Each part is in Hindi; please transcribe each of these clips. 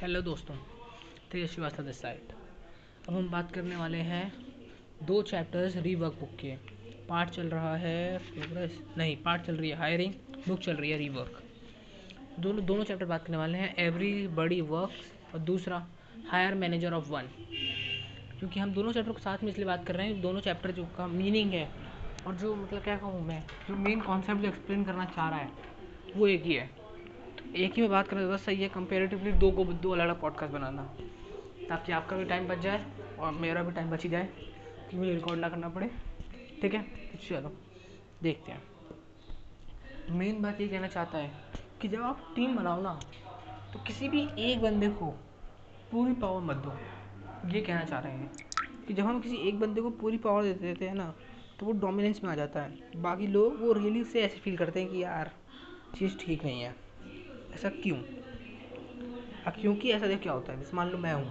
हेलो दोस्तों तेज श्रीवास्तव दिस साइड अब हम बात करने वाले हैं दो चैप्टर्स रीवर्क बुक के। पार्ट चल रहा है प्रोग्रेस नहीं पार्ट चल रही है हायरिंग बुक चल रही है रीवर्क दोनों दोनों चैप्टर बात करने वाले हैं एवरी बडी वर्क और दूसरा हायर मैनेजर ऑफ़ वन क्योंकि हम दोनों चैप्टर को साथ में इसलिए बात कर रहे हैं, दोनों चैप्टर जो का मीनिंग है, और जो मतलब क्या कहूँ मैं, जो मेन कॉन्सेप्ट जो एक्सप्लेन करना चाह रहा है, वो एक ही है। एक ही में बात करना ज़्यादा सही है कंपेरेटिवली दो को दो अलग अलग पॉडकास्ट बनाना, ताकि आपका भी टाइम बच जाए और मेरा भी टाइम बच ही जाए, कि मुझे रिकॉर्ड ना करना पड़े। ठीक है? तो चलो, देखते हैं। मेन बात ये कहना चाहता है कि जब आप टीम बनाओ ना तो किसी भी एक बंदे को पूरी पावर मत दो। ये कहना चाह रहे हैं कि जब हम किसी एक बंदे को पूरी पावर दे देते हैं ना तो वो डोमिनेंस में आ जाता है। बाकी लोग वो रियली से ऐसे फील करते हैं कि यार, चीज़ ठीक नहीं है। ऐसा क्यों? अब क्योंकि ऐसा देख क्या होता है? जैसे मान लो मैं हूँ।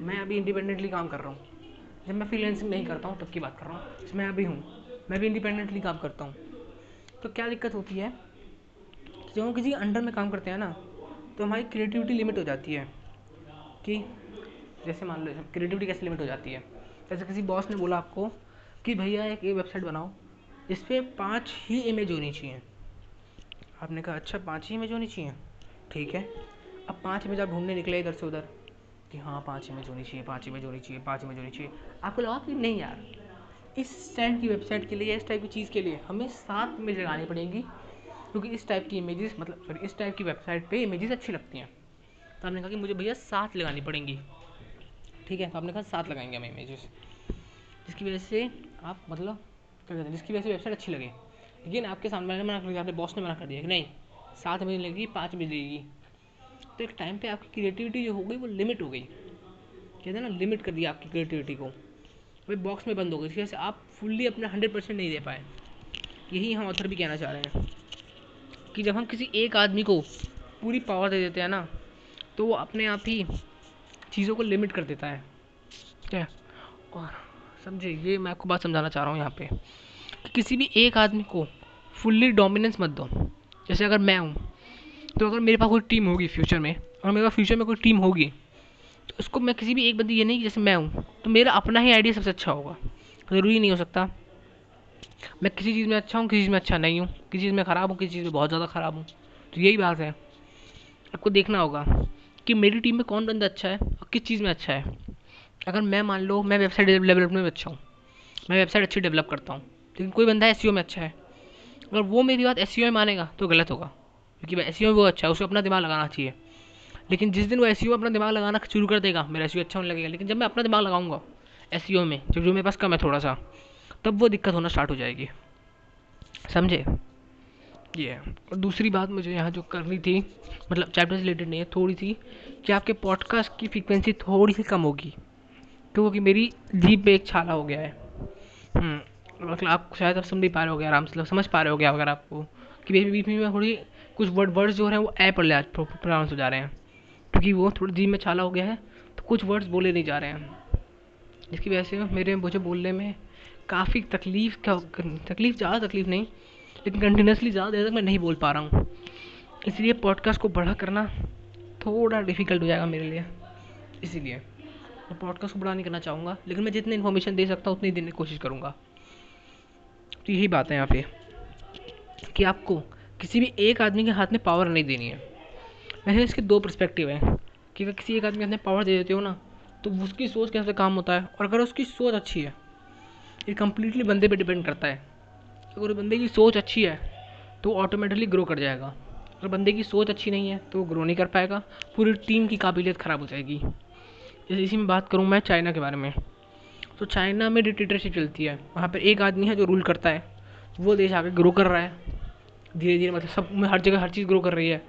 मैं अभी इंडिपेंडेंटली काम कर रहा हूँ। जब मैं फ्रीलेंसिंग नहीं करता हूँ, तब की बात कर रहा हूँ। मैं अभी हूँ, मैं भी इंडिपेंडेंटली काम करता हूँ। तो क्या दिक्कत होती है? जब हम किसी अंडर में काम करते हैं ना तो हमारी क्रिएटिविटी लिमिट हो जाती है कि जैसे मान लो क्रिएटिविटी कैसे लिमिट हो जाती है? जैसे किसी बॉस ने बोला आपको कि भैया एक ये वेबसाइट बनाओ इस पर पाँच ही इमेज होनी चाहिए। आपने कहा अच्छा पाँच ही इमेज होनी चाहिए? ठीक है, अब पाँच इमेज आप ढूँढने निकले इधर से उधर, कि हाँ पाँच इमेज होनी चाहिए, पाँच इमेज होनी चाहिए, पाँच इमेज होनी चाहिए, आपको लगा कि नहीं यार, इस स्टैंड की वेबसाइट के लिए, इस टाइप की चीज़ के लिए हमें सात इमेज लगानी पड़ेंगी, क्योंकि इस टाइप की इमेजेस मतलब सॉरी इस टाइप की वेबसाइट पे इमेजेस अच्छी लगती हैं। तो आपने कहा कि मुझे भैया सात लगानी पड़ेंगी। ठीक है तो आपने कहा सात लगाएँगे हमें इमेजेस जिसकी वजह से आप मतलब क्या कहते हैं, जिसकी वजह से वेबसाइट अच्छी लगे। लेकिन आपके सामने वाले ने मना कर दिया, आपने बॉस ने मना कर दिया कि नहीं, सात बजे लगेगी पाँच बजे लगेगी तो एक टाइम पे आपकी क्रिएटिविटी जो हो गई, वो लिमिट हो गई। कहते हैं ना लिमिट कर दिया आपकी क्रिएटिविटी को। वही बॉक्स में बंद हो गई इस वजह से आप फुल्ली अपना हंड्रेड परसेंट नहीं दे पाए। यही हम ऑथर भी कहना चाह रहे हैं कि जब हम किसी एक आदमी को पूरी पावर दे देते हैं ना तो वो अपने आप ही चीज़ों को लिमिट कर देता है। ठीक है? और समझे ये मैं आपको बात समझाना चाह रहा हूँ यहाँ पे। किसी भी एक आदमी को फुल्ली डोमिनेंस मत दो। जैसे अगर मैं हूँ तो अगर मेरे पास कोई टीम होगी फ्यूचर में, और मेरे पास फ्यूचर में कोई टीम होगी तो उसको मैं किसी भी एक बंदी, ये नहीं जैसे मैं हूँ तो मेरा अपना ही आइडिया सबसे अच्छा होगा। ज़रूरी नहीं हो सकता। मैं किसी चीज़ में अच्छा हूँ, किसी चीज़ में अच्छा नहीं हूँ, किसी चीज़ में ख़राब हूँ, किसी चीज़ में बहुत ज़्यादा ख़राब हूँ। तो यही बात है। आपको देखना होगा कि मेरी टीम में कौन बंदा अच्छा है और किस चीज़ में अच्छा है। अगर मैं मान लो, मैं वेबसाइट डेवलपमेंट में अच्छा हूँ, मैं वेबसाइट अच्छी डेवलप करता हूँ लेकिन कोई बंदा एस में अच्छा है। अगर वो मेरी बात एस में मानेगा तो गलत होगा। क्योंकि एस में वो अच्छा है उसे अपना दिमाग लगाना चाहिए। लेकिन जिस दिन वो एस में अपना दिमाग लगाना शुरू कर देगा मेरा एस अच्छा होने लगेगा। लेकिन जब मैं अपना दिमाग लगाऊँगा एस में जब जो मेरे पास कम है थोड़ा सा तब वो दिक्कत होना स्टार्ट हो जाएगी। समझे? ये और दूसरी बात मुझे यहाँ जो करनी थी मतलब चैप्टर से रिलेटेड नहीं है थोड़ी सी कि आपके पॉडकास्ट की फ्रीक्वेंसी थोड़ी सी कम होगी। क्योंकि मेरी जीप पे एक छाला हो गया है। हम्म, मतलब आप शायद आप समझ नहीं पा रहे हो आराम से समझ पा रहे हो अगर आपको कि बीच बीच में थोड़ी कुछ वर्ड वर्ड्स जो हैं वो ए पर प्रोनाउंस हो जा रहे हैं। क्योंकि वो थोड़ी जी में छाला हो गया है तो कुछ वर्ड्स बोले नहीं जा रहे हैं। जिसकी वजह से मेरे मुझे बोलने में काफ़ी तकलीफ़ का, तकलीफ़ ज़्यादा तकलीफ़ नहीं, लेकिन कंटिन्यूसली ज़्यादा देर तक मैं नहीं बोल पा रहा हूँ। इसलिए पॉडकास्ट को बड़ा करना थोड़ा डिफ़िकल्ट हो जाएगा मेरे लिए। इसीलिए मैं पॉडकास्ट को बड़ा नहीं करना चाहूँगा, लेकिन मैं जितनी इन्फॉर्मेशन दे सकता हूँ, उतनी देने की कोशिश करूँगा। तो यही बात है यहाँ पे, कि आपको किसी भी एक आदमी के हाथ में पावर नहीं देनी है। वैसे इसके दो परस्पेक्टिव हैं, कि अगर किसी एक आदमी के हाथ में पावर दे देते हो ना तो उसकी सोच कैसे काम होता है, और अगर उसकी सोच अच्छी है, ये कम्प्लीटली बंदे पे डिपेंड करता है। अगर बंदे की सोच अच्छी है तो ऑटोमेटिकली ग्रो कर जाएगा। अगर बंदे की सोच अच्छी नहीं है तो वो ग्रो नहीं कर पाएगा, पूरी टीम की काबिलियत ख़राब हो जाएगी। इसी में बात करूँ मैं चाइना के बारे में तो चाइना में डिक्टेटरशिप चलती है। वहाँ पर एक आदमी है जो रूल करता है। वो देश आगे ग्रो कर रहा है। धीरे धीरे मतलब सब में हर जगह हर चीज़ ग्रो कर रही है।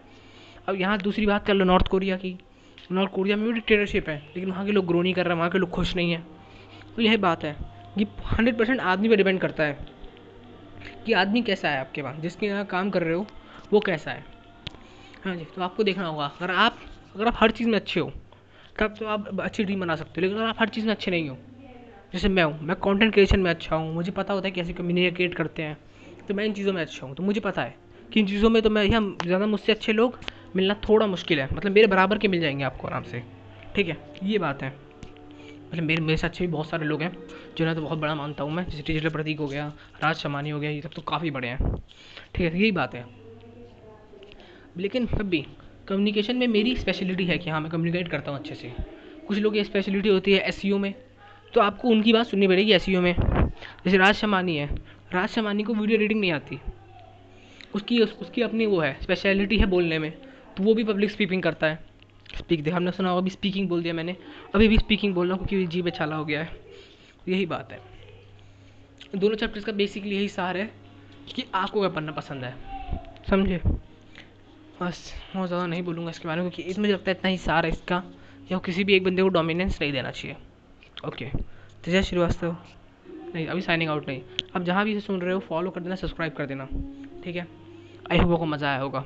अब यहाँ दूसरी बात कर लो नॉर्थ कोरिया की। नॉर्थ कोरिया में भी डिक्टेटरशिप है, लेकिन वहाँ के लोग ग्रो नहीं कर रहे, वहाँ के लोग खुश नहीं हैं। तो यही बात है ये हंड्रेड परसेंट आदमी पर डिपेंड करता है कि आदमी कैसा है आपके पास, जिसके यहाँ काम कर रहे हो, वो कैसा है। हाँ जी तो आपको देखना होगा, अगर आप अगर आप हर चीज़ में अच्छे हो, तब तो आप अच्छी टीम बना सकते हो, लेकिन अगर आप हर चीज़ में अच्छे नहीं हो जैसे मैं हूँ, मैं कंटेंट क्रिएशन में अच्छा हूँ, मुझे पता होता है कैसे कम्युनिकेट करते हैं तो मैं इन चीज़ों में अच्छा हूँ तो मुझे पता है कि इन चीज़ों में तो मैं यहाँ ज़्यादा मुझसे अच्छे लोग मिलना थोड़ा मुश्किल है मतलब मेरे बराबर के मिल जाएँगे आपको आराम से, ठीक है? ये बात है। मतलब मेरे मेरे से अच्छे भी बहुत सारे लोग हैं जो जिन्हें तो बहुत बड़ा मानता हूँ मैं, जैसे डिजिटल प्रतीक हो गया, राज शमानी हो गया, ये सब तो काफ़ी बड़े हैं, ठीक है? यही बात है। लेकिन तब भी कम्युनिकेशन में मेरी स्पेशलिटी है कि हाँ मैं कम्युनिकेट करता हूँ अच्छे से। कुछ लोग की स्पेशलिटी होती है एस में तो आपको उनकी बात सुननी पड़ेगी एस में जैसे राज शमानी है। राज शमानी को वीडियो एडिटिंग नहीं आती। उसकी उस, उसकी अपनी वो है स्पेशलिटी है बोलने में। तो वो भी पब्लिक स्पीकिंग करता है। स्पीक देखा हमने सुना होगा अभी स्पीकिंग बोल दिया मैंने। अभी भी स्पीकिंग बोल रहा हूँ क्योंकि जी में छाला हो गया है। यही बात है। दोनों चैप्टर्स का बेसिकली यही सार है कि आपको क्या पढ़ना पसंद है। समझे? बस बहुत ज़्यादा नहीं बोलूँगा इसके बारे में क्योंकि इसमें लगता है इतना ही सार है इसका। या किसी भी एक बंदे को डोमिनेंस नहीं देना चाहिए। ओके तेजस श्रीवास्तव नहीं, अभी साइनिंग आउट नहीं. अब जहाँ भी इसे सुन रहे हो फॉलो कर देना सब्सक्राइब कर देना. ठीक है? आई होप को मज़ा आया होगा.